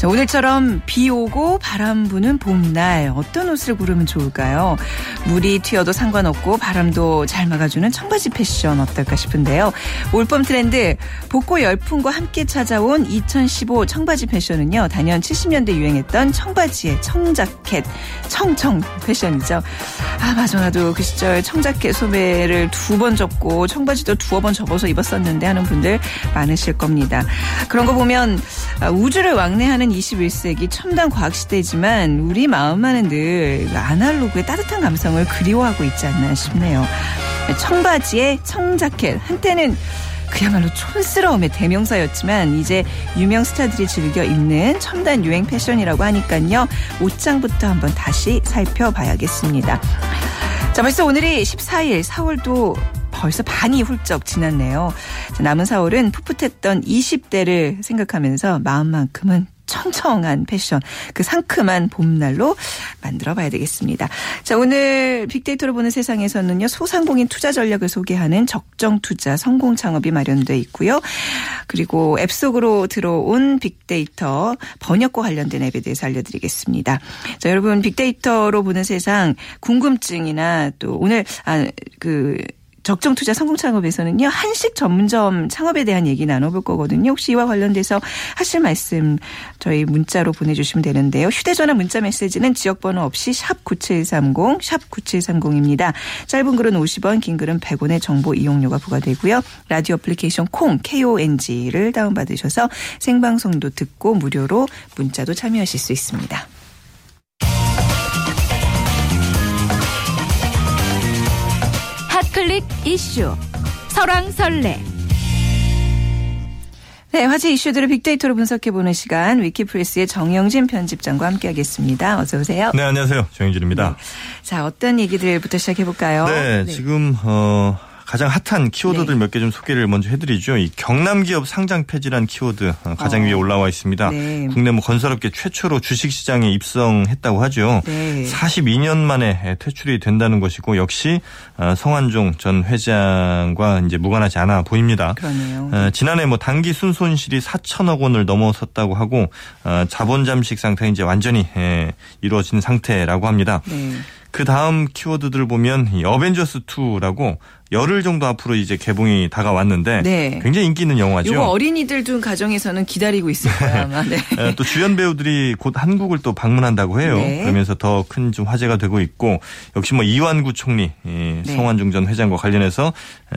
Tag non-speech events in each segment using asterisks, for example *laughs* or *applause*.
자, 오늘처럼 비 오고 바람 부는 봄날 어떤 옷을 고르면 좋을까요? 물이 튀어도 상관없고 바람도 잘 막아주는 청바지 패션 어떨까 싶은데요. 올봄 트렌드 복고 열풍과 함께 찾아온 2015 청바지 패션은요. 단연 70년대 유행했던 청바지의 청자켓, 청청 패션이죠. 아 맞아 나도 그 시절 청자켓 소매를 두 번 접고 청바지도 두어 번 접어서 입었었는데 하는 분들 많으실 겁니다. 그런 거 보면 아, 우주를 왕래하는 21세기 첨단 과학 시대지만 우리 마음만은 늘 아날로그의 따뜻한 감성을 그리워하고 있지 않나 싶네요. 청바지에 청자켓 한때는 그야말로 촌스러움의 대명사였지만 이제 유명 스타들이 즐겨 입는 첨단 유행 패션이라고 하니까요. 옷장부터 한번 다시 살펴봐야겠습니다. 자, 벌써 오늘이 14일 4월도 벌써 반이 훌쩍 지났네요. 남은 4월은 풋풋했던 20대를 생각하면서 마음만큼은 청청한 패션, 그 상큼한 봄날로 만들어 봐야 되겠습니다. 자, 오늘 빅데이터로 보는 세상에서는요, 소상공인 투자 전략을 소개하는 적정 투자 성공 창업이 마련돼 있고요. 그리고 앱 속으로 들어온 빅데이터 번역과 관련된 앱에 대해서 알려드리겠습니다. 자, 여러분 빅데이터로 보는 세상 궁금증이나 또 오늘 아, 그 적정 투자 성공 창업에서는요 한식 전문점 창업에 대한 얘기 나눠볼 거거든요. 혹시 이와 관련돼서 하실 말씀 저희 문자로 보내주시면 되는데요. 휴대전화 문자 메시지는 지역번호 없이 샵 #9730 샵 #9730입니다. 짧은 글은 50원, 긴 글은 100원의 정보 이용료가 부과되고요. 라디오 애플리케이션 콩 KONG를 다운받으셔서 생방송도 듣고 무료로 문자도 참여하실 수 있습니다. 클릭 이슈 설왕설래 네, 화제 이슈들을 빅데이터로 분석해보는 시간 위키프레스의 정영진 편집장과 함께하겠습니다. 어서 오세요. 네, 안녕하세요. 정영진입니다. 네. 자, 어떤 얘기들부터 시작해볼까요? 네, 네. 지금 어, 가장 핫한 키워드들 네. 몇개 좀 소개를 먼저 해드리죠. 이 경남 기업 상장 폐지란 키워드 어, 가장 어. 위에 올라와 있습니다. 네. 국내 뭐 건설업계 최초로 주식시장에 입성했다고 하죠. 네. 42년 만에 퇴출이 된다는 것이고 역시 어, 성한종 전 회장과 이제 무관하지 않아 보입니다. 그러네요. 어, 지난해 뭐 단기 순손실이 4천억 원을 넘어섰다고 하고 자본 잠식 상태 이제 완전히 예, 이루어진 상태라고 합니다. 네. 그 다음 키워드들 보면 이 어벤져스 2라고 열흘 정도 앞으로 이제 개봉이 다가왔는데 네. 굉장히 인기 있는 영화죠. 이거 어린이들 중 가정에서는 기다리고 있을 거야 *laughs* 아마. 네. 네. 또 주연 배우들이 곧 한국을 또 방문한다고 해요. 네. 그러면서 더 큰 좀 화제가 되고 있고 역시 뭐 이완구 총리, 네. 성완중 전 회장과 관련해서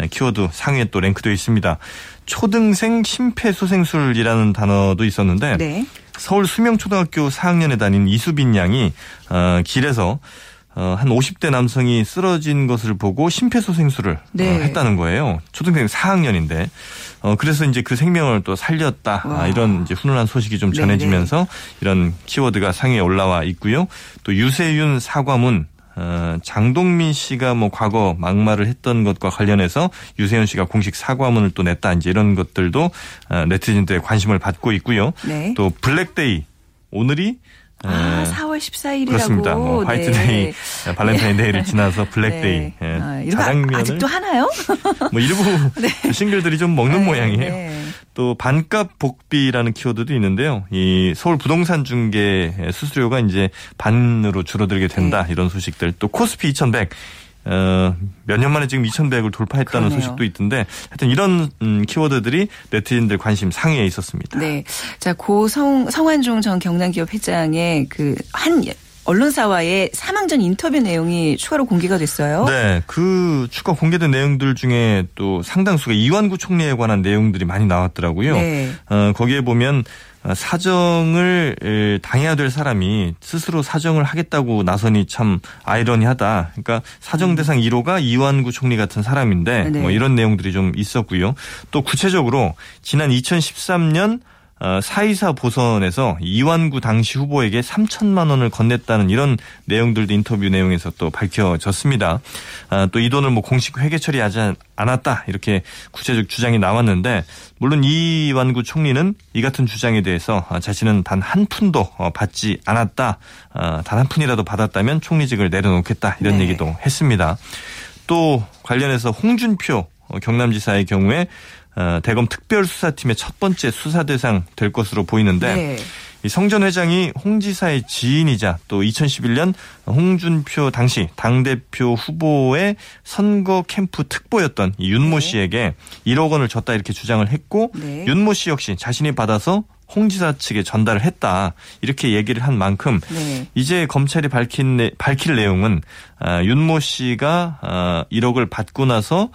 키워드 상위에 또 랭크되어 있습니다. 초등생 심폐소생술이라는 단어도 있었는데 네. 서울 수명초등학교 4학년에 다닌 이수빈 양이 어, 길에서 어, 한 50대 남성이 쓰러진 것을 보고 심폐소생술을 어, 네. 어, 했다는 거예요. 초등생 4학년인데. 어, 그래서 이제 그 생명을 또 살렸다. 아, 이런 이제 훈훈한 소식이 좀 전해지면서 네네. 이런 키워드가 상위에 올라와 있고요. 또 유세윤 사과문 어, 장동민 씨가 뭐 과거 막말을 했던 것과 관련해서 유세윤 씨가 공식 사과문을 또 냈다. 이제 이런 것들도 어, 네티즌들의 관심을 받고 있고요. 네. 또 블랙데이 오늘이 아, 4월 14일이라고. 그렇습니다. 뭐 화이트데이, 네. 네. 발렌타인데이를 지나서 블랙데이. 네. 예. 아, 자장면을 아직도 하나요? *laughs* 뭐 일부 네. 싱글들이 좀 먹는 네, 모양이에요. 네. 또 반값 복비라는 키워드도 있는데요. 이 서울 부동산 중개 수수료가 이제 반으로 줄어들게 된다 이런 소식들. 또 코스피 2100 어, 몇 년 만에 지금 2,100을 돌파했다는 그러네요. 소식도 있던데 하여튼 이런 음, 키워드들이 네티즌들 관심 상위에 있었습니다. 네. 자, 고 성, 성환종 전 경남기업 회장의 그한 언론사와의 사망 전 인터뷰 내용이 추가로 공개가 됐어요. 네, 그 추가 공개된 내용들 중에 또 상당수가 이완구 총리에 관한 내용들이 많이 나왔더라고요. 네. 어, 거기에 보면 어, 사정을 당해야 될 사람이 스스로 사정을 하겠다고 나서니 참 아이러니하다. 그러니까 사정 음. 대상 1호가 이완구 총리 같은 사람인데 네. 뭐 이런 내용들이 좀 있었고요. 또 구체적으로 지난 2013년 어, 사이사 보선에서 이완구 당시 후보에게 3천만 원을 건넸다는 이런 내용들도 인터뷰 내용에서 또 밝혀졌습니다. 아, 또이 돈을 뭐 공식 회계 처리하지 않았다 이렇게 구체적 주장이 나왔는데 물론 이완구 총리는 이 같은 주장에 대해서 자신은 단 한 푼도 어, 받지 않았다. 어, 단한 푼이라도 받았다면 총리직을 내려놓겠다 이런 네. 얘기도 했습니다. 또 관련해서 홍준표 경남지사의 경우에 어, 대검 특별수사팀의 첫 번째 수사 대상 될 것으로 보이는데 네. 이성전 회장이 홍 지사의 지인이자 또 2011년 홍준표 당시 당대표 후보의 선거 캠프 특보였던 이 윤모 네. 씨에게 1억 원을 줬다 이렇게 주장을 했고 네. 윤모 씨 역시 자신이 받아서 홍 지사 측에 전달을 했다 이렇게 얘기를 한 만큼 네. 이제 검찰이 밝힌 밝힐 내용은 아, 윤모 씨가 1억을 아, 받고 나서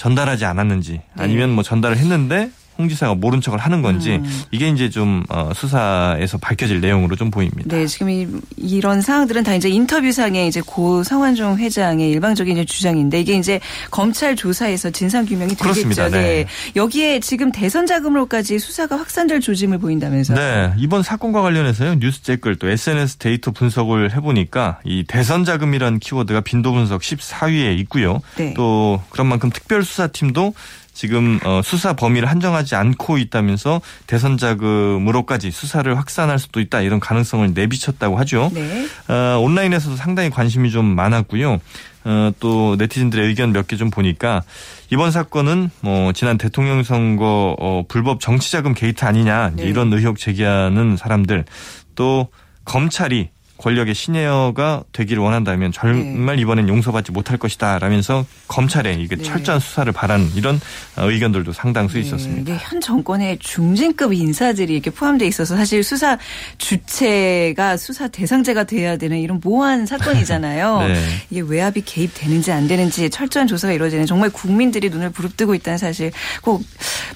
전달하지 않았는지 아니면 뭐 전달을 했는데 홍 지사가 모른 척을 하는 건지 음. 이게 이제 좀 어, 수사에서 밝혀질 내용으로 좀 보입니다. 네, 지금 이, 이런 사항들은 다 이제 인터뷰상에 이제 고 성환종 회장의 일방적인 주장인데 이게 이제 검찰 조사에서 진상 규명이 되겠죠. 그렇습니다. 네. 네. 여기에 지금 대선 자금으로까지 수사가 확산될 조짐을 보인다면서요? 네, 이번 사건과 관련해서요 뉴스 댓글 또 SNS 데이터 분석을 해보니까 이 대선 자금이라는 키워드가 빈도 분석 14위에 있고요. 네. 또 그런 만큼 특별수사팀도 지금 어, 수사 범위를 한정하지 않고 있다면서 대선 자금으로까지 수사를 확산할 수도 있다 이런 가능성을 내비쳤다고 하죠. 네. 어, 온라인에서도 상당히 관심이 좀 많았고요. 어, 또 네티즌들의 의견 몇 개 좀 보니까 이번 사건은 뭐 지난 대통령 선거 어, 불법 정치자금 게이트 아니냐 네. 이런 의혹 제기하는 사람들 또 검찰이 권력의 시녀가 되기를 원한다면 정말 네. 이번엔 용서받지 못할 것이다 라면서 검찰에 이게 네. 철저한 수사를 바라는 이런 의견들도 상당수 네. 있었습니다. 현 정권의 중진급 인사들이 이렇게 포함되어 있어서 사실 수사 주체가 수사 대상자가 돼야 되는 이런 모호한 사건이잖아요. *laughs* 네. 이게 외압이 개입되는지 안 되는지 철저한 조사가 이루어지는 정말 국민들이 눈을 부릅뜨고 있다는 사실 꼭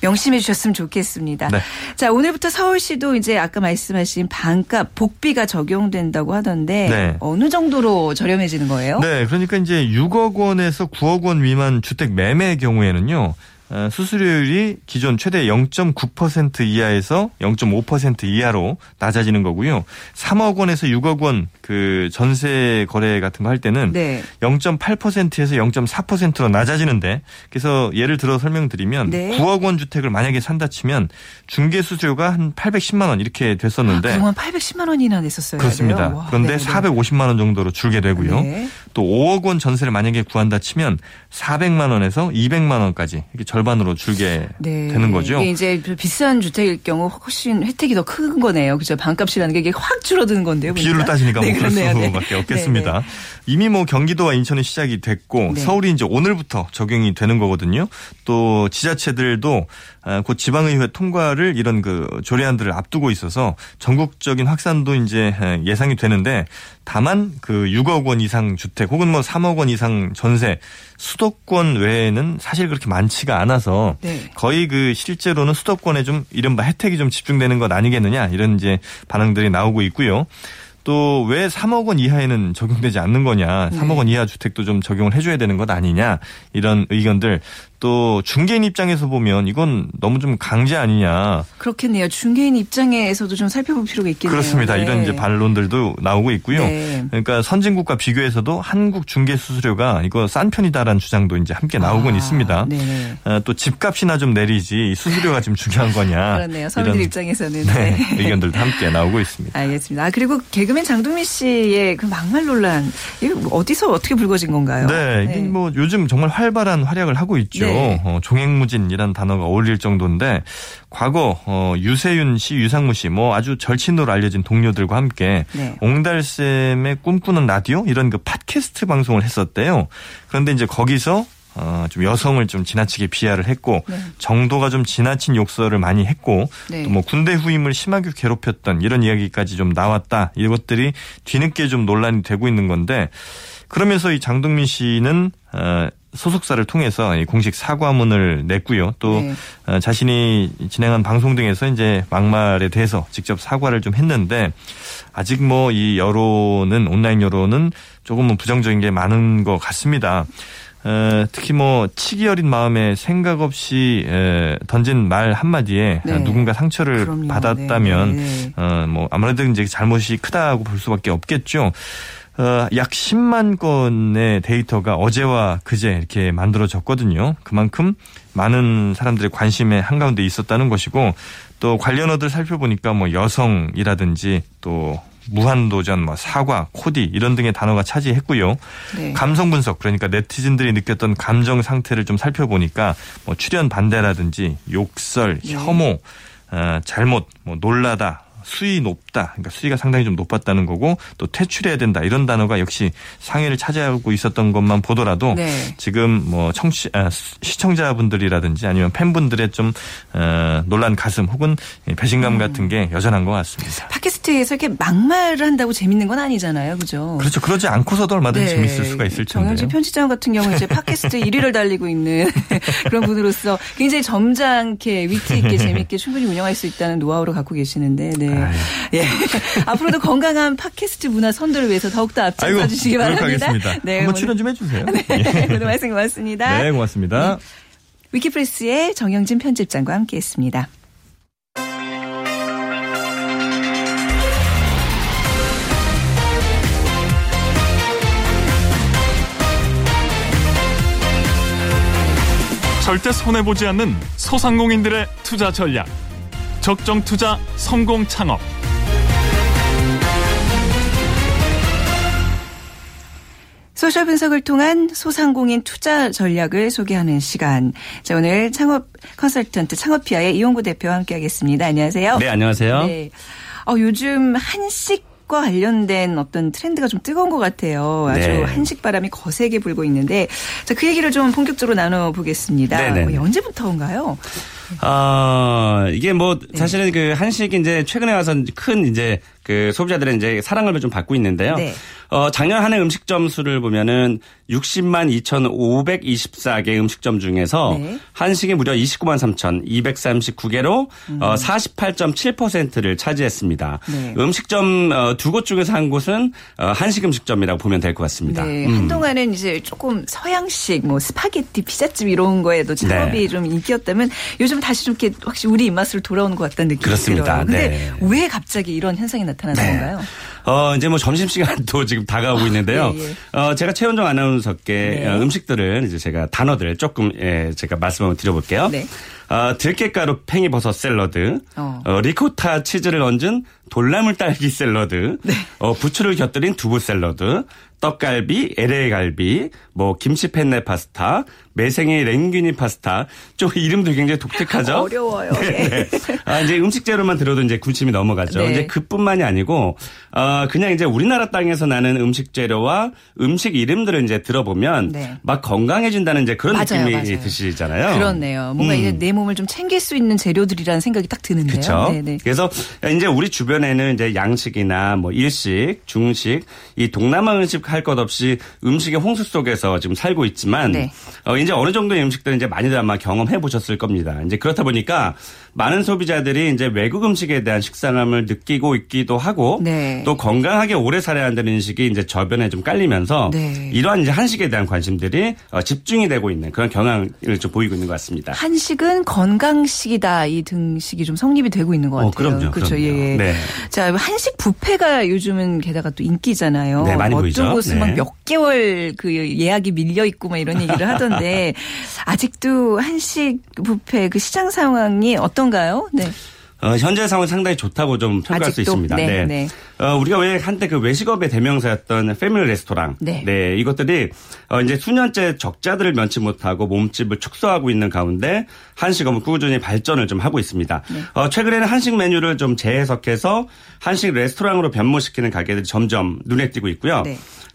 명심해 주셨으면 좋겠습니다. 네. 자 오늘부터 서울시도 이제 아까 말씀하신 반값 복비가 적용된다고 하던데 네. 어느 정도로 저렴해지는 거예요? 네, 그러니까 이제 6억 원에서 9억 원 미만 주택 매매의 경우에는요. 어, 수수료율이 기존 최대 0.9% 이하에서 0.5% 이하로 낮아지는 거고요. 3억 원에서 6억 원 그 전세 거래 같은 거 할 때는 네. 0.8%에서 0.4%로 낮아지는데 그래서 예를 들어 설명드리면 네. 9억 원 주택을 만약에 산다 치면 중개 수수료가 한 810만 원 이렇게 됐었는데 아, 그동안 810만 원이나 냈었어요. 그렇습니다. 와, 그런데 네 450만 원 정도로 줄게 되고요. 네. 또 5억 원 전세를 만약에 구한다 치면 400만 원에서 200만 원까지 이렇게 절반으로 줄게 네. 되는 거죠. 이게 이제 비싼 주택일 경우 훨씬 혜택이 더 큰 거네요. 그죠? 반값이라는 게 이게 확 줄어드는 건데요. 비율로 따지니까 뭐 네, 그럴 수밖에 없겠습니다. 이미 뭐 경기도와 인천이 시작이 됐고 네. 서울이 이제 오늘부터 적용이 되는 거거든요. 또 지자체들도 아, 곧 지방의회 통과를 이런 그 조례안들을 앞두고 있어서 전국적인 확산도 이제 예상이 되는데 다만 그 6억 원 이상 주택 혹은 뭐 3억 원 이상 전세 수도권 외에는 사실 그렇게 많지가 않아서 네. 거의 그 실제로는 수도권에 좀 이른바 혜택이 좀 집중되는 것 아니겠느냐 이런 이제 반응들이 나오고 있고요. 또 왜 3억 원 이하에는 적용되지 않는 거냐. 3억 원 이하 주택도 좀 적용을 해줘야 되는 것 아니냐. 이런 의견들 또 중개인 입장에서 보면 이건 너무 좀 강제 아니냐. 그렇겠네요. 중개인 입장에서도 좀 살펴볼 필요가 있겠네요. 그렇습니다. 네. 이런 이제 반론들도 나오고 있고요. 네. 그러니까 선진국과 비교해서도 한국 중개 수수료가 이거 싼 편이다라는 주장도 이제 함께 나오곤 아, 있습니다. 네. 아, 또 집값이나 좀 내리지 수수료가 지금 중요한 거냐. *laughs* 그렇네요. 서민들 입장에서는 네. 네. *laughs* 의견들도 함께 나오고 있습니다. 알겠습니다. 아, 그리고 개그맨 장동민 씨의 그 막말 논란 이거 어디서 어떻게 불거진 건가요? 네, 이게 네. 뭐 요즘 정말 활발한 활약을 하고 있죠. 네. 어, 종횡무진이란 단어가 어울릴 정도인데 과거 어, 유세윤 씨, 유상무 씨 뭐 아주 절친으로 알려진 동료들과 함께 네. 옹달샘의 꿈꾸는 라디오 이런 그 팟캐스트 방송을 했었대요. 그런데 이제 거기서 어, 좀 여성을 좀 지나치게 비하를 했고 네. 정도가 좀 지나친 욕설을 많이 했고 네. 또뭐 군대 후임을 심하게 괴롭혔던 이런 이야기까지 좀 나왔다. 이것들이 뒤늦게 좀 논란이 되고 있는 건데 그러면서 이 장동민 씨는 어, 소속사를 통해서 공식 사과문을 냈고요. 또 네. 어, 자신이 진행한 방송 등에서 이제 막말에 대해서 직접 사과를 좀 했는데 아직 뭐 이 여론은 온라인 여론은 조금은 부정적인 게 많은 것 같습니다. 에, 특히 뭐 치기 어린 마음에 생각 없이 에, 던진 말 한마디에 네. 누군가 상처를 그럼요. 받았다면 네. 네. 어, 뭐 아무래도 이제 잘못이 크다고 볼 수밖에 없겠죠. 어, 약 10만 건의 데이터가 어제와 그제 이렇게 만들어졌거든요. 그만큼 많은 사람들의 관심에 한가운데 있었다는 것이고 또 관련어들 살펴보니까 뭐 여성이라든지 또 무한도전, 뭐 사과, 코디 이런 등의 단어가 차지했고요. 네. 감성 분석 그러니까 네티즌들이 느꼈던 감정 상태를 좀 살펴보니까 뭐 출연 반대라든지 욕설, 네. 혐오, 어, 잘못, 뭐 놀라다, 수위 높다. 그러니까 수위가 상당히 좀 높았다는 거고 또 퇴출해야 된다. 이런 단어가 역시 상위를 차지하고 있었던 것만 보더라도 네. 지금 뭐 청취 아, 시청자분들이라든지 아니면 팬분들의 좀 어, 놀란 가슴 혹은 배신감 음. 같은 게 여전한 것 같습니다. 팟캐스트에서 이렇게 막말을 한다고 재밌는 건 아니잖아요. 그죠? 그렇죠. 그러지 않고서도 얼마든지 네. 재밌을 수가 있을 텐데. 정영진 편집장 같은 경우 이제 팟캐스트 1위를 달리고 있는 *laughs* 그런 분으로서 굉장히 점잖게 위트 있게 *laughs* 재밌게 충분히 운영할 수 있다는 노하우를 갖고 계시는데 네. 예. *laughs* 앞으로도 건강한 팟캐스트 문화 선도를 위해서 더욱더 앞장서 주시기 바랍니다. 네, 한번 출연 좀 해주세요. *laughs* 네, 오늘 말씀 고맙습니다. 네, 고맙습니다. 네. 위키프레스의 정영진 편집장과 함께했습니다. 절대 손해보지 않는 소상공인들의 투자 전략. 적정 투자 성공 창업. 소셜 분석을 통한 소상공인 투자 전략을 소개하는 시간. 자, 오늘 창업 컨설턴트 창업피아의 이용구 대표와 함께하겠습니다. 안녕하세요. 네, 안녕하세요. 네. 어, 요즘 한식 과 관련된 어떤 트렌드가 좀 뜨거운 것 같아요. 아주 네. 한식 바람이 거세게 불고 있는데 자, 그 얘기를 좀 본격적으로 나눠보겠습니다. 뭐 언제부터인가요? 아, 이게 뭐 네. 사실은 그 한식이 이제 최근에 와서 큰 이제 그 소비자들의 이제 사랑을 좀 받고 있는데요. 네. 어, 작년 한 해 음식점 수를 보면은 60만 2,524개 음식점 중에서 네. 한식이 무려 29만 3,239개로 음. 어, 48.7%를 차지했습니다. 네. 음식점 어, 두곳 중에서 한 곳은 어, 한식 음식점이라고 보면 될 것 같습니다. 네. 음. 한동안은 이제 조금 서양식 뭐 스파게티, 피자집 이런 거에도 창업이 네. 좀 인기였다면 요즘 다시 좀 이렇게 확실히 우리 입맛으로 돌아오는 것 같다는 느낌이 그렇습니다. 들어요. 근데 네. 왜 갑자기 이런 현상이 나 타나는 네. 건가요? 어, 이제 뭐 점심시간도 지금 다가오고 있는데요. 예, 예. 어, 제가 최원정 아나운서께 네. 어, 음식들을 이제 제가 단어들 조금 예, 제가 말씀을 드려볼게요. 네. 어, 들깨가루 팽이버섯 샐러드, 어. 어, 리코타 치즈를 얹은 돌나물 딸기 샐러드, 네. 어, 부추를 곁들인 두부 샐러드, 떡갈비, LA 갈비, 뭐 김치 펜네 파스타, 매생이 랭귀니 파스타. 좀 이름도 굉장히 독특하죠. *laughs* 어려워요. 네. 네. 아, 이제 음식 재료만 들어도 이제 군침이 넘어가죠. 네. 이제 그뿐만이 아니고 어, 그냥 이제 우리나라 땅에서 나는 음식 재료와 음식 이름들을 이제 들어보면 네. 막 건강해진다는 이제 그런 맞아요, 느낌이 맞아요. 드시잖아요. 그렇네요. 뭔가 음. 이제 내 몸을 좀 챙길 수 있는 재료들이라는 생각이 딱 드는데요. 그렇죠. 그래서 이제 우리 주변에는 이제 양식이나 뭐 일식, 중식, 이 동남아 음식 할 것 없이 음식의 홍수 속에서 지금 살고 있지만 네. 어, 이제 어느 정도의 음식들은 이제 많이들 아마 경험해 보셨을 겁니다. 이제 그렇다 보니까 많은 소비자들이 이제 외국 음식에 대한 식상함을 느끼고 있기도 하고 네. 또 건강하게 오래 살아야 한다는 인식이 이제 저변에 좀 깔리면서 네. 이러한 이제 한식에 대한 관심들이 어, 집중이 되고 있는 그런 경향을 좀 보이고 있는 것 같습니다. 한식은 건강식이다 이 등식이 좀 성립이 되고 있는 것 어, 같아요. 어, 그럼요. 그렇죠. 예, 예. 네. 자 한식 뷔페가 요즘은 게다가 또 인기잖아요. 네, 많이 어떤 보이죠. 곳은 네. 막몇 개월 그 예약이 밀려 있고 막 이런 얘기를 하던데 *laughs* 아직도 한식 뷔페 그 시장 상황이 어떤 어떤가요? 네. 어, 현재 상황 상당히 좋다고 좀 평가할 아직도? 수 있습니다. 네. 네. 네. 어, 우리가 왜 한때 그 외식업의 대명사였던 패밀리 레스토랑. 네. 네. 이것들이 어, 이제 수년째 적자들을 면치 못하고 몸집을 축소하고 있는 가운데 한식업은 꾸준히 발전을 좀 하고 있습니다. 네. 어, 최근에는 한식 메뉴를 좀 재해석해서 한식 레스토랑으로 변모시키는 가게들이 점점 눈에 띄고 있고요.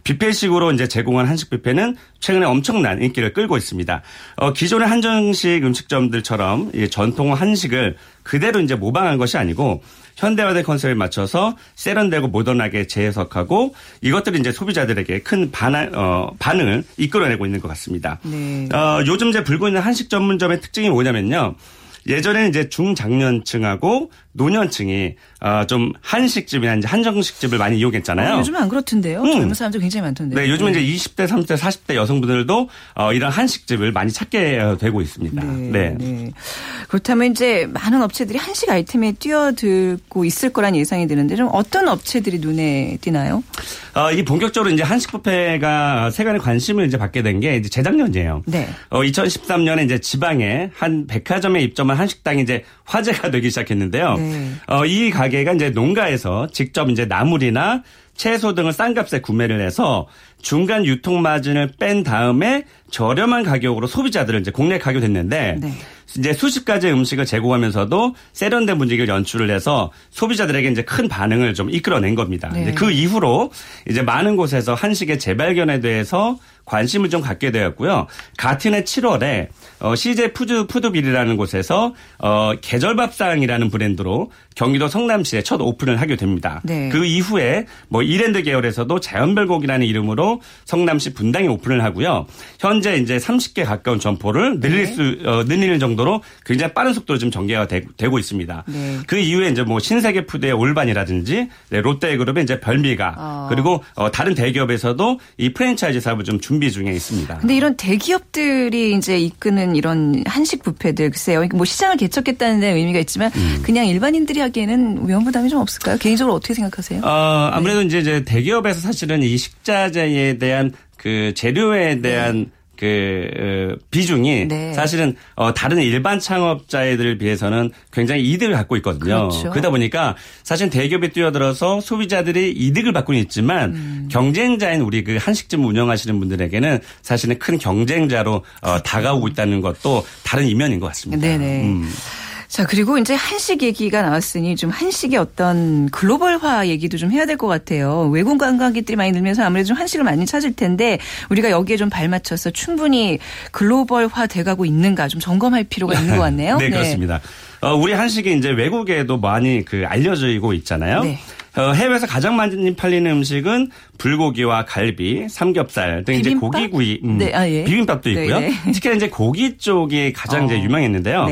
네. 뷔페식으로 이제 제공한 한식 뷔페는 최근에 엄청난 인기를 끌고 있습니다. 어, 기존의 한정식 음식점들처럼 전통 한식을 그대로 이제 모방한 것이 아니고 현대화된 컨셉에 맞춰서 세련되고 모던하게 재해석하고 이것들이 이제 소비자들에게 큰 반한, 어, 반응을 이끌어내고 있는 것 같습니다. 네. 어, 요즘 이제 불고 있는 한식 전문점의 특징이 뭐냐면요. 예전에는 이제 중장년층하고 노년층이 어, 좀 한식집이나 이제 한정식집을 많이 이용했잖아요. 어, 요즘은 안 그렇던데요. 음. 젊은 사람들 굉장히 많던데. 네, 요즘은 네. 이제 20대, 30대, 40대 여성분들도 어, 이런 한식집을 많이 찾게 어, 되고 있습니다. 네, 네. 네. 그렇다면 이제 많은 업체들이 한식 아이템에 뛰어들고 있을 거란 예상이 드는데 좀 어떤 업체들이 눈에 띄나요? 어, 이 본격적으로 이제 한식 뷔페가 세간의 관심을 이제 받게 된 게 이제 재작년이에요. 네. 어, 2013년에 이제 지방에 한 백화점에 입점한 한식당이 이제 화제가 되기 시작했는데요. 네. 어, 이 가게가 이제 농가에서 직접 이제 나물이나 채소 등을 싼 값에 구매를 해서 중간 유통 마진을 뺀 다음에 저렴한 가격으로 소비자들을 이제 공략 하게 됐는데 네. 이제 수십 가지 음식을 제공하면서도 세련된 분위기를 연출을 해서 소비자들에게 이제 큰 반응을 좀 이끌어낸 겁니다. 네. 그 이후로 이제 많은 곳에서 한식의 재발견에 대해서 관심을 좀 갖게 되었고요. 같은 해 7월에 어, CJ 푸드 푸드빌이라는 곳에서 어, 계절밥상이라는 브랜드로 경기도 성남시에 첫 오픈을 하게 됩니다. 네. 그 이후에 뭐 이랜드 계열에서도 자연별곡이라는 이름으로 성남시 분당에 오픈을 하고요. 현재 이제 30개 가까운 점포를 늘릴 네. 수 어, 늘리는 정도로 굉장히 빠른 속도로 지금 전개가 되, 고 있습니다. 네. 그 이후에 이제 뭐 신세계 푸드의 올반이라든지 네, 롯데그룹의 이제 별미가 어. 그리고 어, 다른 대기업에서도 이 프랜차이즈 사업을 좀 준비 중에 있습니다. 근데 이런 대기업들이 이제 이끄는 이런 한식 뷔페들 글쎄요. 뭐 시장을 개척했다는 데 의미가 있지만 음. 그냥 일반인들이 하기에는 위험 부담이 좀 없을까요? 개인적으로 어떻게 생각하세요? 어, 아무래도 네. 이제 대기업에서 사실은 이 식자재에 대한 그 재료에 대한 네. 그 어, 비중이 네. 사실은 어 다른 일반 창업자들에 비해서는 굉장히 이득을 갖고 있거든요. 그렇죠. 그러다 보니까 사실 대기업에 뛰어들어서 소비자들이 이득을 받고는 있지만 음. 경쟁자인 우리 그 한식점 운영하시는 분들에게는 사실은 큰 경쟁자로 어 다가오고 있다는 것도 다른 이면인 것 같습니다. 네네. 음. 자, 그리고 이제 한식 얘기가 나왔으니 좀 한식의 어떤 글로벌화 얘기도 좀 해야 될 것 같아요. 외국 관광객들이 많이 늘면서 아무래도 좀 한식을 많이 찾을 텐데 우리가 여기에 좀 발맞춰서 충분히 글로벌화 돼가고 있는가 좀 점검할 필요가 있는 것 같네요. *laughs* 네, 그렇습니다. 어, 우리 한식이 이제 외국에도 많이 그 알려지고 있잖아요. 네. 어, 해외에서 가장 많이 팔리는 음식은 불고기와 갈비, 삼겹살 등 비빔밥? 이제 고기구이, 음, 네, 아, 예. 비빔밥도 있고요. 네 네. 특히 이제 고기 쪽이 가장 어. 이제 유명했는데요.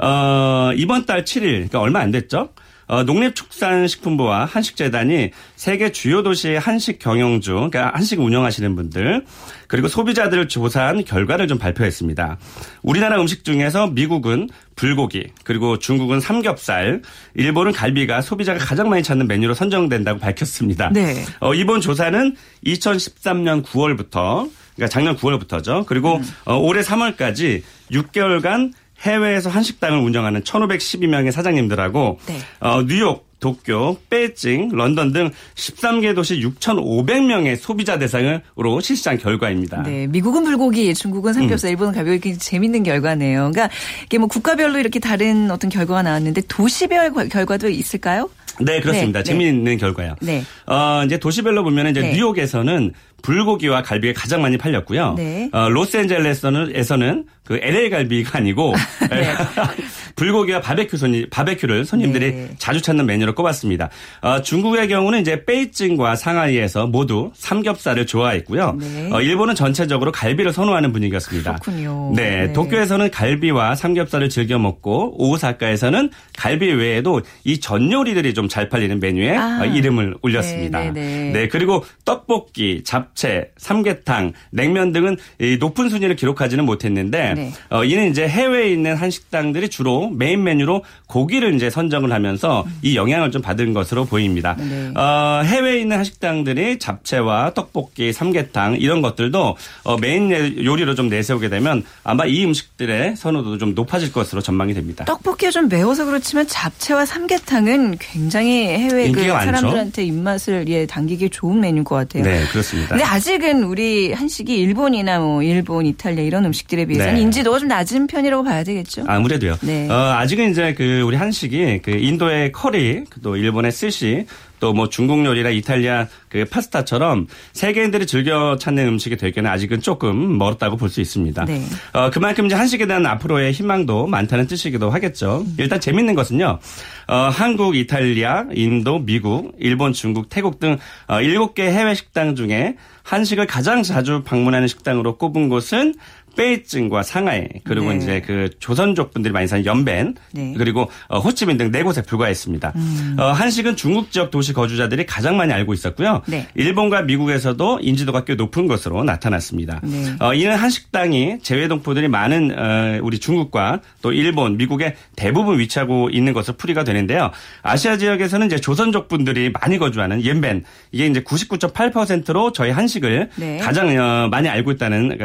네. 어, 이번 달 7일, 그러니까 얼마 안 됐죠? 어, 농립축산식품부와 한식재단이 세계 주요 도시 한식 경영주, 그러니까 한식 운영하시는 분들, 그리고 소비자들을 조사한 결과를 좀 발표했습니다. 우리나라 음식 중에서 미국은 불고기, 그리고 중국은 삼겹살, 일본은 갈비가 소비자가 가장 많이 찾는 메뉴로 선정된다고 밝혔습니다. 네. 어, 이번 조사는 2013년 9월부터, 그러니까 작년 9월부터죠. 그리고 음. 어, 올해 3월까지 6개월간 해외에서 한식당을 운영하는 1,512명의 사장님들하고 네. 어, 뉴욕, 도쿄, 베이징, 런던 등 13개 도시 6,500명의 소비자 대상으로 실시한 결과입니다. 네, 미국은 불고기, 중국은 삼겹살, 음. 일본은 가볍게 재밌는 결과네요. 그러니까 이게 뭐 국가별로 이렇게 다른 어떤 결과가 나왔는데 도시별 결과도 있을까요? 네, 그렇습니다. 네, 네. 재미있는 네. 결과요. 네. 어, 이제 도시별로 보면 이제 네. 뉴욕에서는 불고기와 갈비가 가장 많이 팔렸고요. 네. 어, 로스앤젤레스는 에서는 그 LA 갈비가 아니고 *laughs* 네. *laughs* 불고기와 바베큐 손님 바베큐를 손님들이 네. 자주 찾는 메뉴로 꼽았습니다. 어, 중국의 경우는 이제 베이징과 상하이에서 모두 삼겹살을 좋아했고요. 네. 어, 일본은 전체적으로 갈비를 선호하는 분위기였습니다. 그렇군요. 네, 네, 도쿄에서는 갈비와 삼겹살을 즐겨 먹고 오사카에서는 갈비 외에도 이 전 요리들이 좀 잘 팔리는 메뉴에 아. 어, 이름을 올렸습니다. 네, 네, 네, 그리고 떡볶이, 잡채, 삼계탕, 냉면 등은 높은 순위를 기록하지는 못했는데 네. 어, 이는 이제 해외에 있는 한식당들이 주로 메인 메뉴로 고기를 이제 선정을 하면서 음. 이 영향을 좀 받은 것으로 보입니다. 네. 어, 해외에 있는 한식당들이 잡채와 떡볶이, 삼계탕 이런 것들도 어, 메인 요리로 좀 내세우게 되면 아마 이 음식들의 선호도도 좀 높아질 것으로 전망이 됩니다. 떡볶이가 좀 매워서 그렇지만 잡채와 삼계탕은 굉장히 해외 그 사람들한테 입맛을 예, 당기기 좋은 메뉴인 것 같아요. 네, 그렇습니다. 근데 아직은 우리 한식이 일본이나 뭐 일본, 이탈리아 이런 음식들에 비해서는 네. 인지도가 좀 낮은 편이라고 봐야 되겠죠. 아무래도요. 네. 어, 아직은 이제 그 우리 한식이 그 인도의 커리, 또 일본의 스시, 또 뭐 중국 요리나 이탈리아 그 파스타처럼 세계인들이 즐겨 찾는 음식이 되기는 아직은 조금 멀었다고 볼 수 있습니다. 네. 어, 그만큼 이제 한식에 대한 앞으로의 희망도 많다는 뜻이기도 하겠죠. 일단 재밌는 것은요. 어, 한국, 이탈리아, 인도, 미국, 일본, 중국, 태국 등 어, 7개 해외 식당 중에 한식을 가장 자주 방문하는 식당으로 꼽은 곳은 베이징과 상하이 그리고 네. 이제 그 조선족 분들이 많이 사는 연벤 네. 그리고 어, 호치민 등 네 곳에 불과했습니다. 음. 어, 한식은 중국 지역 도시 거주자들이 가장 많이 알고 있었고요. 네. 일본과 미국에서도 인지도가 꽤 높은 것으로 나타났습니다. 네. 어, 이는 한식당이 재외동포들이 많은 어, 우리 중국과 또 일본, 미국에 대부분 위치하고 있는 것으로 풀이가 되는데요. 아시아 지역에서는 이제 조선족 분들이 많이 거주하는 연벤 이게 이제 99.8%로 저희 한식을 네. 가장 어, 많이 알고 있다는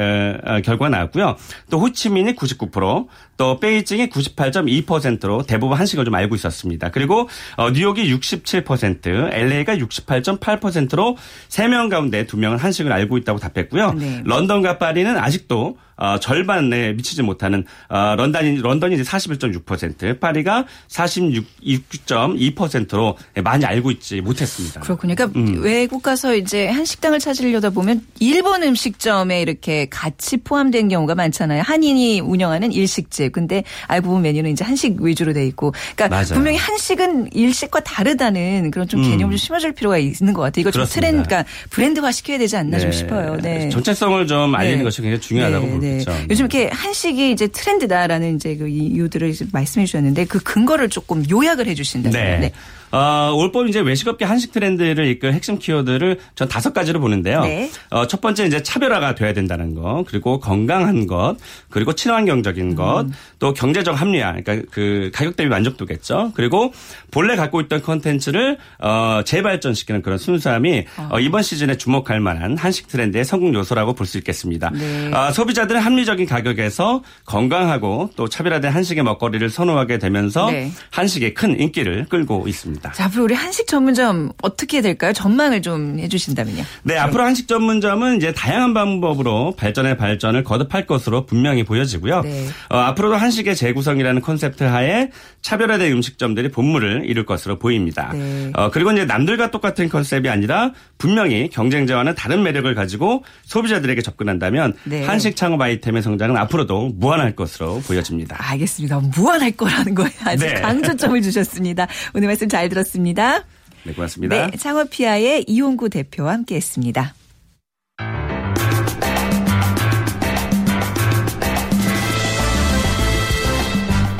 어, 결과가 나왔 나왔고요. 또 호치민이 99%, 또 베이징이 98.2%로 대부분 한식을 좀 알고 있었습니다. 그리고 어, 뉴욕이 67%, LA가 68.8%로 3명 가운데 2명은 한식을 알고 있다고 답했고요. 네. 런던과 파리는 아직도 어, 절반에 미치지 못하는 어, 런던이 런던이 이제 41.6%, 파리가 46.2%로 많이 알고 있지 못했습니다. 그렇군요. 그러니까 음. 외국 가서 이제 한식당을 찾으려다 보면 일본 음식점에 이렇게 같이 포함된 경우가 많잖아요. 한인이 운영하는 일식집. 근데 알고 보면 메뉴는 이제 한식 위주로 돼 있고. 그러니까 맞아요. 분명히 한식은 일식과 다르다는 그런 좀 음. 개념을 좀 심어줄 필요가 있는 것 같아요. 이거 좀 트렌드, 그러니까 브랜드화 시켜야 되지 않나 네. 좀 싶어요. 네. 정체성을 좀 알리는 네. 것이 굉장히 중요하다고 네. 볼 네. 그렇죠. 요즘 이렇게 한식이 이제 트렌드다라는 이제 그 이유들을 말씀해 주셨는데 그 근거를 조금 요약을 해 주신다면. 네. 네. 어, 올봄 이제 외식업계 한식 트렌드를 이끌 핵심 키워드를 전 다섯 가지로 보는데요. 네. 어, 첫 번째 이제 차별화가 돼야 된다는 거, 그리고 건강한 것, 그리고 친환경적인 음. 것, 또 경제적 합리화, 그러니까 그 가격 대비 만족도겠죠. 그리고 본래 갖고 있던 컨텐츠를 어, 재발전시키는 그런 순수함이 어. 어, 이번 시즌에 주목할 만한 한식 트렌드의 성공 요소라고 볼 수 있겠습니다. 네. 어, 소비자들은 합리적인 가격에서 건강하고 또 차별화된 한식의 먹거리를 선호하게 되면서 네. 한식의 큰 인기를 끌고 있습니다. 있습니다. 자, 앞으로 우리 한식 전문점 어떻게 될까요? 전망을 좀 해주신다면요. 네, 앞으로 한식 전문점은 이제 다양한 방법으로 발전의 발전을 거듭할 것으로 분명히 보여지고요. 네. 어, 앞으로도 한식의 재구성이라는 콘셉트 하에 차별화된 음식점들이 본물을 이룰 것으로 보입니다. 네. 어, 그리고 이제 남들과 똑같은 컨셉이 아니라 분명히 경쟁자와는 다른 매력을 가지고 소비자들에게 접근한다면 네. 한식 창업 아이템의 성장은 앞으로도 무한할 것으로 보여집니다. 알겠습니다. 무한할 거라는 거에 아주 네. 강조점을 주셨습니다. 오늘 말씀 잘 들었습니다. 네, 고맙습니다. 네, 창업피아의 이용구 대표와 함께했습니다.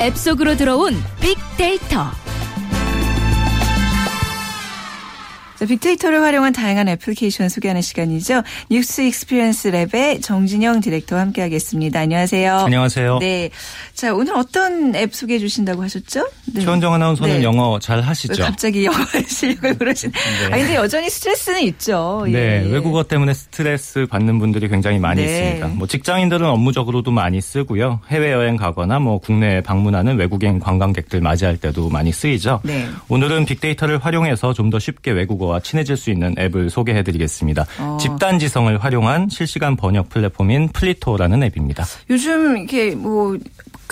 앱 속으로 들어온 빅데이터. 빅데이터를 활용한 다양한 애플리케이션 소개하는 시간이죠. News Experience Lab의 정진영 디렉터와 함께하겠습니다. 안녕하세요. 안녕하세요. 네. 자, 오늘 어떤 앱 소개해 주신다고 하셨죠? 네. 최원정 아나운서는 네. 영어 잘 하시죠? 갑자기 영어 *laughs* 실력을 그러신. 네. 아 근데 여전히 스트레스는 있죠. 네. 예. 외국어 때문에 스트레스 받는 분들이 굉장히 많이 네. 있습니다. 뭐 직장인들은 업무적으로도 많이 쓰고요. 해외 여행 가거나 뭐 국내에 방문하는 외국인 관광객들 맞이할 때도 많이 쓰이죠. 네. 오늘은 빅데이터를 활용해서 좀 더 쉽게 외국어 와 친해질 수 있는 앱을 소개해드리겠습니다. 어. 집단 지성을 활용한 실시간 번역 플랫폼인 플리토라는 앱입니다. 요즘 이렇게 뭐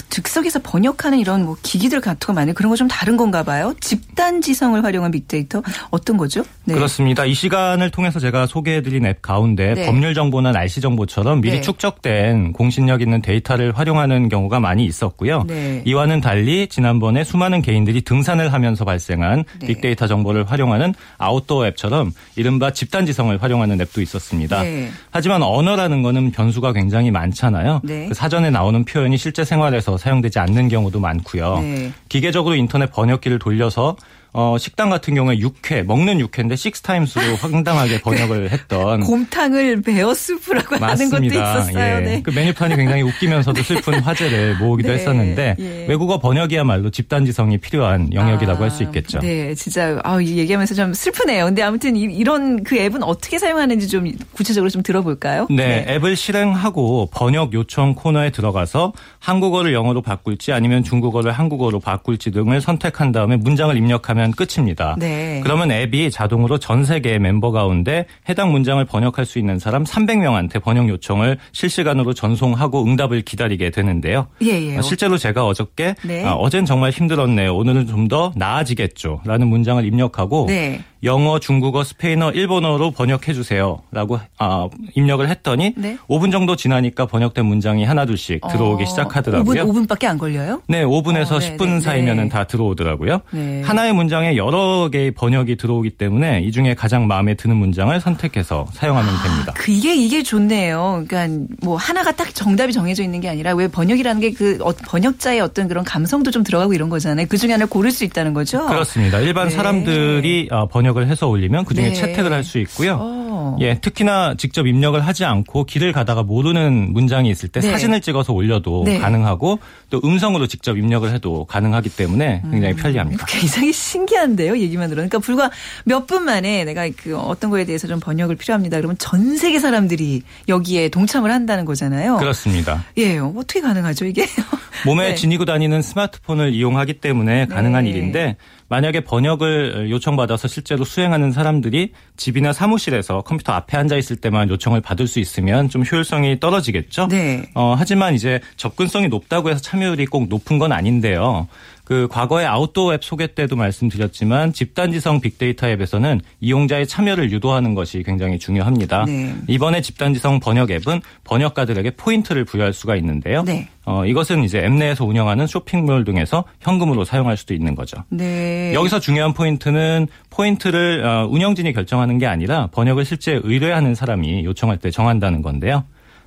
즉석에서 번역하는 이런 뭐 기기들 같은 거 많은 그런 거 좀 다른 건가 봐요. 집단 지성을 활용한 빅데이터 어떤 거죠? 네. 그렇습니다. 이 시간을 통해서 제가 소개해드린 앱 가운데 네. 법률 정보나 날씨 정보처럼 미리 네. 축적된 공신력 있는 데이터를 활용하는 경우가 많이 있었고요. 네. 이와는 달리 지난번에 수많은 개인들이 등산을 하면서 발생한 네. 빅데이터 정보를 활용하는 아웃도어 앱처럼 이른바 집단 지성을 활용하는 앱도 있었습니다. 네. 하지만 언어라는 거는 변수가 굉장히 많잖아요. 그 사전에 나오는 표현이 실제 생활에 에서 사용되지 않는 경우도 많고요. 네. 기계적으로 인터넷 번역기를 돌려서 어, 식당 같은 경우에 육회, 먹는 육회인데 six times로 황당하게 번역을 했던. 곰탕을 bear soup라고 하는 것도 있었어요. 예. 네. 그 메뉴판이 굉장히 웃기면서도 *laughs* 네. 슬픈 화제를 모으기도 네. 했었는데 예. 외국어 번역이야말로 집단지성이 필요한 영역이라고 아, 할수 있겠죠. 네, 진짜 아, 얘기하면서 좀 슬프네요. 근데 아무튼 이런 그 앱은 어떻게 사용하는지 좀 구체적으로 좀 들어볼까요? 네, 네, 앱을 실행하고 번역 요청 코너에 들어가서 한국어를 영어로 바꿀지 아니면 중국어를 한국어로 바꿀지 등을 선택한 다음에 문장을 입력하면 하면 끝입니다. 네. 그러면 앱이 자동으로 전 세계의 멤버 가운데 해당 문장을 번역할 수 있는 사람 300명한테 번역 요청을 실시간으로 전송하고 응답을 기다리게 되는데요. 예, 예. 어, 실제로 제가 어저께 네. 아, 어젠 정말 힘들었네요. 오늘은 좀 더 나아지겠죠. 라는 문장을 입력하고 네. 영어, 중국어, 스페인어, 일본어로 번역해 주세요라고 아, 입력을 했더니 네? 5분 정도 지나니까 번역된 문장이 하나둘씩 어, 들어오기 시작하더라고요. 5분, 5분밖에 안 걸려요? 네, 5분에서 어, 10분 사이면은 다 들어오더라고요. 네. 하나의 문장에 여러 개의 번역이 들어오기 때문에 이 중에 가장 마음에 드는 문장을 선택해서 사용하면 아, 됩니다. 그게 이게 좋네요. 그러니까 뭐 하나가 딱 정답이 정해져 있는 게 아니라 왜 번역이라는 게 그 번역자의 어떤 그런 감성도 좀 들어가고 이런 거잖아요. 그 중에 하나를 고를 수 있다는 거죠. 그렇습니다. 일반 네. 사람들이 아, 번역 번역을 해서 올리면 그중에 네. 채택을 할 수 있고요. 어. 예, 특히나 직접 입력을 하지 않고 길을 가다가 모르는 문장이 있을 때 네. 사진을 찍어서 올려도 네. 가능하고 또 음성으로 직접 입력을 해도 가능하기 때문에 굉장히 음, 편리합니다. 굉장히 신기한데요, 얘기만 들으니까 그러니까 불과 몇 분 만에 내가 그 어떤 거에 대해서 좀 번역을 필요합니다. 그러면 전 세계 사람들이 여기에 동참을 한다는 거잖아요. 그렇습니다. 예, 어떻게 가능하죠 이게? *laughs* 몸에 네. 지니고 다니는 스마트폰을 이용하기 때문에 가능한 네. 일인데 만약에 번역을 요청받아서 실제로 수행하는 사람들이 집이나 사무실에서 컴퓨터 앞에 앉아 있을 때만 요청을 받을 수 있으면 좀 효율성이 떨어지겠죠. 네. 어, 하지만 이제 접근성이 높다고 해서 참여율이 꼭 높은 건 아닌데요. 그 과거의 아웃도어 앱 소개 때도 말씀드렸지만 집단지성 빅데이터 앱에서는 이용자의 참여를 유도하는 것이 굉장히 중요합니다. 네. 이번에 집단지성 번역 앱은 번역가들에게 포인트를 부여할 수가 있는데요. 네. 어, 이것은 이제 앱 내에서 운영하는 쇼핑몰 등에서 현금으로 사용할 수도 있는 거죠. 네. 여기서 중요한 포인트는 포인트를 어, 운영진이 결정하는 게 아니라 번역을 실제 의뢰하는 사람이 요청할 때 정한다는 건데요.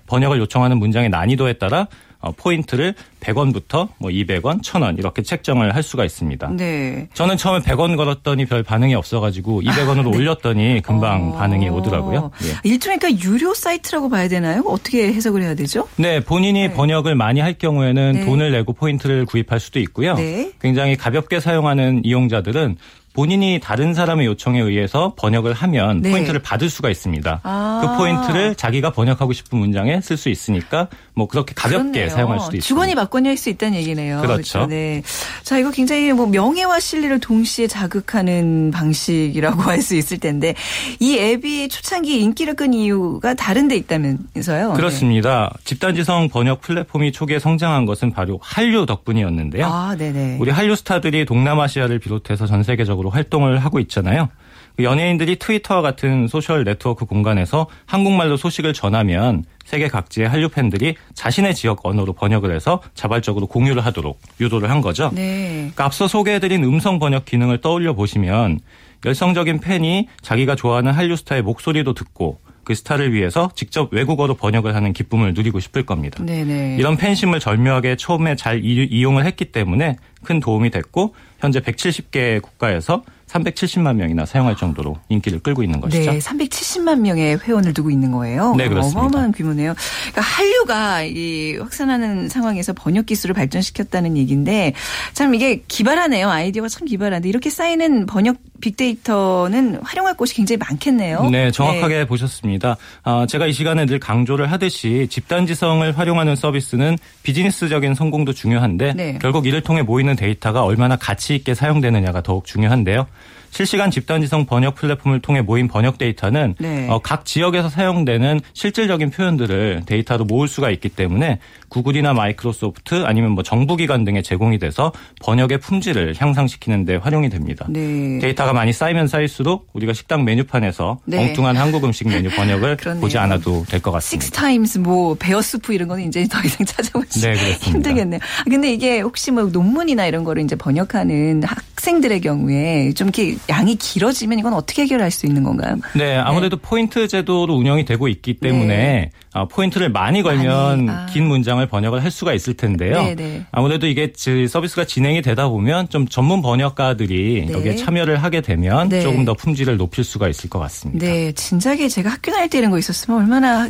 번역을 요청하는 문장의 난이도에 따라 어, 포인트를 100원부터 뭐 200원, 1000원 이렇게 책정을 할 수가 있습니다. 네. 저는 처음에 100원 걸었더니 별 반응이 없어가지고 200원으로 아, 네. 올렸더니 금방 어... 반응이 오더라고요. 예. 일종의 그러니까 유료 사이트라고 봐야 되나요? 어떻게 해석을 해야 되죠? 네, 본인이 네. 번역을 많이 할 경우에는 네. 돈을 내고 포인트를 구입할 수도 있고요. 네. 굉장히 가볍게 사용하는 이용자들은 본인이 다른 사람의 요청에 의해서 번역을 하면 네. 포인트를 받을 수가 있습니다. 아. 그 포인트를 자기가 번역하고 싶은 문장에 쓸 수 있으니까 뭐 그렇게 가볍게 그렇네요. 사용할 수도 있습니다. 주거니 받거니 할 수 있다는 얘기네요. 그렇죠. 그렇죠. 네. 자, 이거 굉장히 뭐 명예와 신뢰를 동시에 자극하는 방식이라고 *laughs* 할 수 있을 텐데 이 앱이 초창기 인기를 끈 이유가 다른 데 있다면서요? 그렇습니다. 네. 집단지성 번역 플랫폼이 초기에 성장한 것은 바로 한류 덕분이었는데요. 아, 네네. 우리 한류 스타들이 동남아시아를 비롯해서 전 세계적으로 방식으로 활동을 하고 있잖아요. 그 연예인들이 트위터와 같은 소셜 네트워크 공간에서 한국말로 소식을 전하면 세계 각지의 한류 팬들이 자신의 지역 언어로 번역을 해서 자발적으로 공유를 하도록 유도를 한 거죠. 네. 그러니까 앞서 소개해드린 음성 번역 기능을 떠올려 보시면 열성적인 팬이 자기가 좋아하는 한류 스타의 목소리도 듣고 그 스타를 위해서 직접 외국어로 번역을 하는 기쁨을 누리고 싶을 겁니다. 네네. 이런 팬심을 절묘하게 처음에 잘 이용을 했기 때문에 큰 도움이 됐고 현재 170개 국가에서 370만 명이나 사용할 정도로 인기를 끌고 있는 것이죠. 네, 370만 명의 회원을 두고 있는 거예요. 네, 그렇습니다. 어마어마한 규모네요. 그러니까 한류가 이 확산하는 상황에서 번역 기술을 발전시켰다는 얘기인데 참 이게 기발하네요. 아이디어가 참 기발한데 이렇게 쌓이는 번역 빅데이터는 활용할 곳이 굉장히 많겠네요. 네, 정확하게 네. 보셨습니다. 아, 제가 이 시간에 늘 강조를 하듯이 집단지성을 활용하는 서비스는 비즈니스적인 성공도 중요한데 네. 결국 이를 통해 모이는 데이터가 얼마나 가치 있게 사용되느냐가 더욱 중요한데요. 실시간 집단지성 번역 플랫폼을 통해 모인 번역 데이터는 네. 어, 각 지역에서 사용되는 실질적인 표현들을 데이터로 모을 수가 있기 때문에 구글이나 마이크로소프트 아니면 뭐 정부기관 등에 제공이 돼서 번역의 품질을 향상시키는 데 활용이 됩니다. 네. 데이터가 많이 쌓이면 쌓일수록 우리가 식당 메뉴판에서 네. 엉뚱한 한국 음식 메뉴 번역을 *laughs* 보지 않아도 될 것 같습니다. six times 뭐 bear soup 이런 거는 이제 더 이상 *laughs* 찾아보기 네, 힘들겠네요. 근데 이게 혹시 뭐 논문이나 이런 거를 이제 번역하는 학 생들의 경우에 좀 이렇게 양이 길어지면 이건 어떻게 해결할 수 있는 건가요? 네, 아무래도 네. 포인트 제도로 운영이 되고 있기 때문에 네. 어, 포인트를 많이 걸면 많이. 아. 긴 문장을 번역을 할 수가 있을 텐데요. 네네. 네. 아무래도 이게 서비스가 진행이 되다 보면 좀 전문 번역가들이 네. 여기에 참여를 하게 되면 네. 조금 더 품질을 높일 수가 있을 것 같습니다. 네, 진작에 제가 학교 다닐 때 이런 거 있었으면 얼마나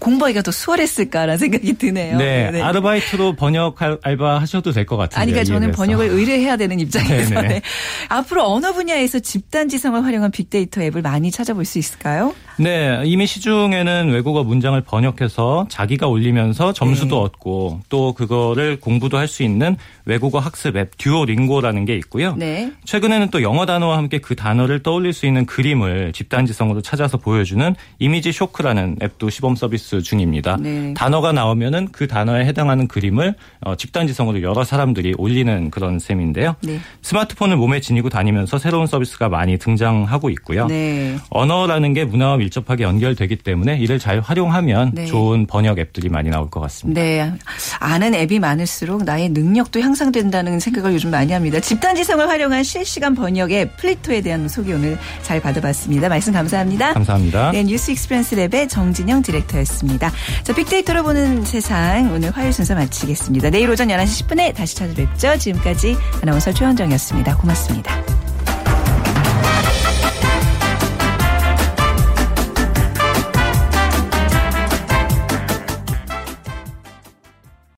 공부하기가 더 수월했을까라는 생각이 드네요. 네, 네. 아르바이트로 번역 알바 하셔도 될 것 같은데. 아니, 그러니까 저는 번역을 의뢰해야 되는 입장에서 네. 앞으로 어느 분야에서 집단 지성을 활용한 빅데이터 앱을 많이 찾아볼 수 있을까요? 네, 이미 시중에는 외국어 문장을 번역 번역해서 자기가 올리면서 점수도 네. 얻고 또 그거를 공부도 할 수 있는 외국어 학습 앱 듀오링고라는 게 있고요. 네. 최근에는 또 영어 단어와 함께 그 단어를 떠올릴 수 있는 그림을 집단지성으로 찾아서 보여주는 이미지 쇼크라는 앱도 시범 서비스 중입니다. 네. 단어가 나오면은 그 단어에 해당하는 그림을 어, 집단지성으로 여러 사람들이 올리는 그런 셈인데요. 네. 스마트폰을 몸에 지니고 다니면서 새로운 서비스가 많이 등장하고 있고요. 네. 언어라는 게 문화와 밀접하게 연결되기 때문에 이를 잘 활용하면 네. 좋은 번역 앱들이 많이 나올 것 같습니다. 네. 아는 앱이 많을수록 나의 능력도 향상된다는 생각을 요즘 많이 합니다. 집단지성을 활용한 실시간 번역 앱 플리토에 대한 소개 오늘 잘 받아봤습니다. 말씀 감사합니다. 감사합니다. 네, 뉴스 익스프레스 랩의 정진영 디렉터였습니다. 자, 빅데이터로 보는 세상 오늘 화요일 순서 마치겠습니다. 내일 오전 11시 10분에 다시 찾아뵙죠. 지금까지 아나운서 최원정이었습니다. 고맙습니다.